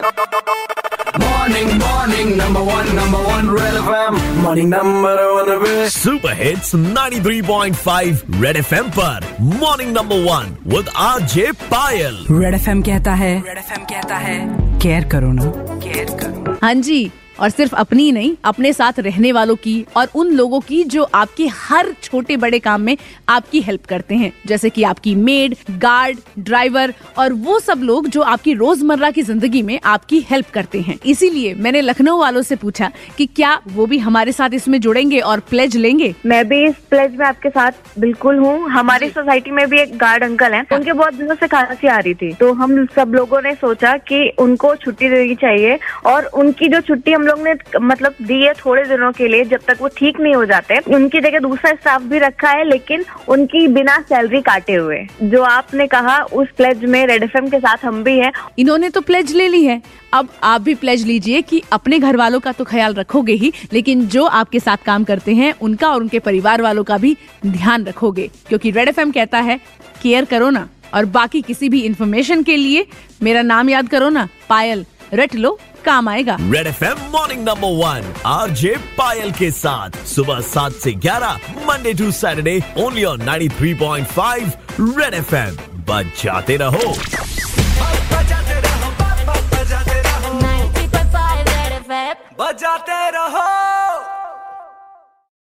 Morning, morning, number one, number one, Red FM. Morning, number one, पे super hits 93.5 red FM पर. Morning number one with RJ Payal red FM कहता है red FM कहता है care करो ना care करो। हाँ जी और सिर्फ़ अपनी ही नहीं अपने साथ रहने वालों की और उन लोगों की जो आपके हर छोटे बड़े काम में आपकी हेल्प करते हैं। जैसे कि आपकी मेड गार्ड ड्राइवर और वो सब लोग जो आपकी रोज़मर्रा की ज़िंदगी में आपकी हेल्प करते हैं। इसीलिए मैंने लखनऊ वालों से पूछा कि क्या वो भी हमारे साथ इसमें जुड़ेंगे और प्लेज लेंगे? मैं भी इस प्लेज में आपके साथ बिल्कुल हूँ। हमारी सोसाइटी में भी एक गार्ड अंकल है। उनके बहुत दिनों से खांसी आ रही थी। तो हम सब लोगों ने सोचा की उनको छुट्टी देनी चाहिए और उनकी जो छुट्टी हम लोग ने मतलब दी है थोड़े दिनों के लिए, जब तक वो ठीक नहीं हो जाते, उनकी जगह दूसरा स्टाफ भी रखा है, लेकिन उनकी बिना सैलरी काटे हुए। जो आपने कहा, उस प्लेज में रेड एफएम के साथ हम भी हैं। इन्होंने तो प्लेज ले ली है। अब आप भी प्लेज लीजिए कि अपने घर वालों का तो ख्याल रखोगे ही, लेकिन जो आपके साथ काम करते हैं, उनका और उनके परिवार वालों का भी ध्यान रखोगे। क्योंकि रेड एफएम कहता है केयर करो ना। और बाकी किसी भी इंफॉर्मेशन के लिए मेरा नाम याद करो ना, पायल। रट लो काम आएगा। Red F M morning number one R J Payal के साथ। सुबह सात से ग्यारह Monday to Saturday only on 93.5 red five red F बजाते रहो, बजाते रहो, 90.5 Red FM. बजाते रहो।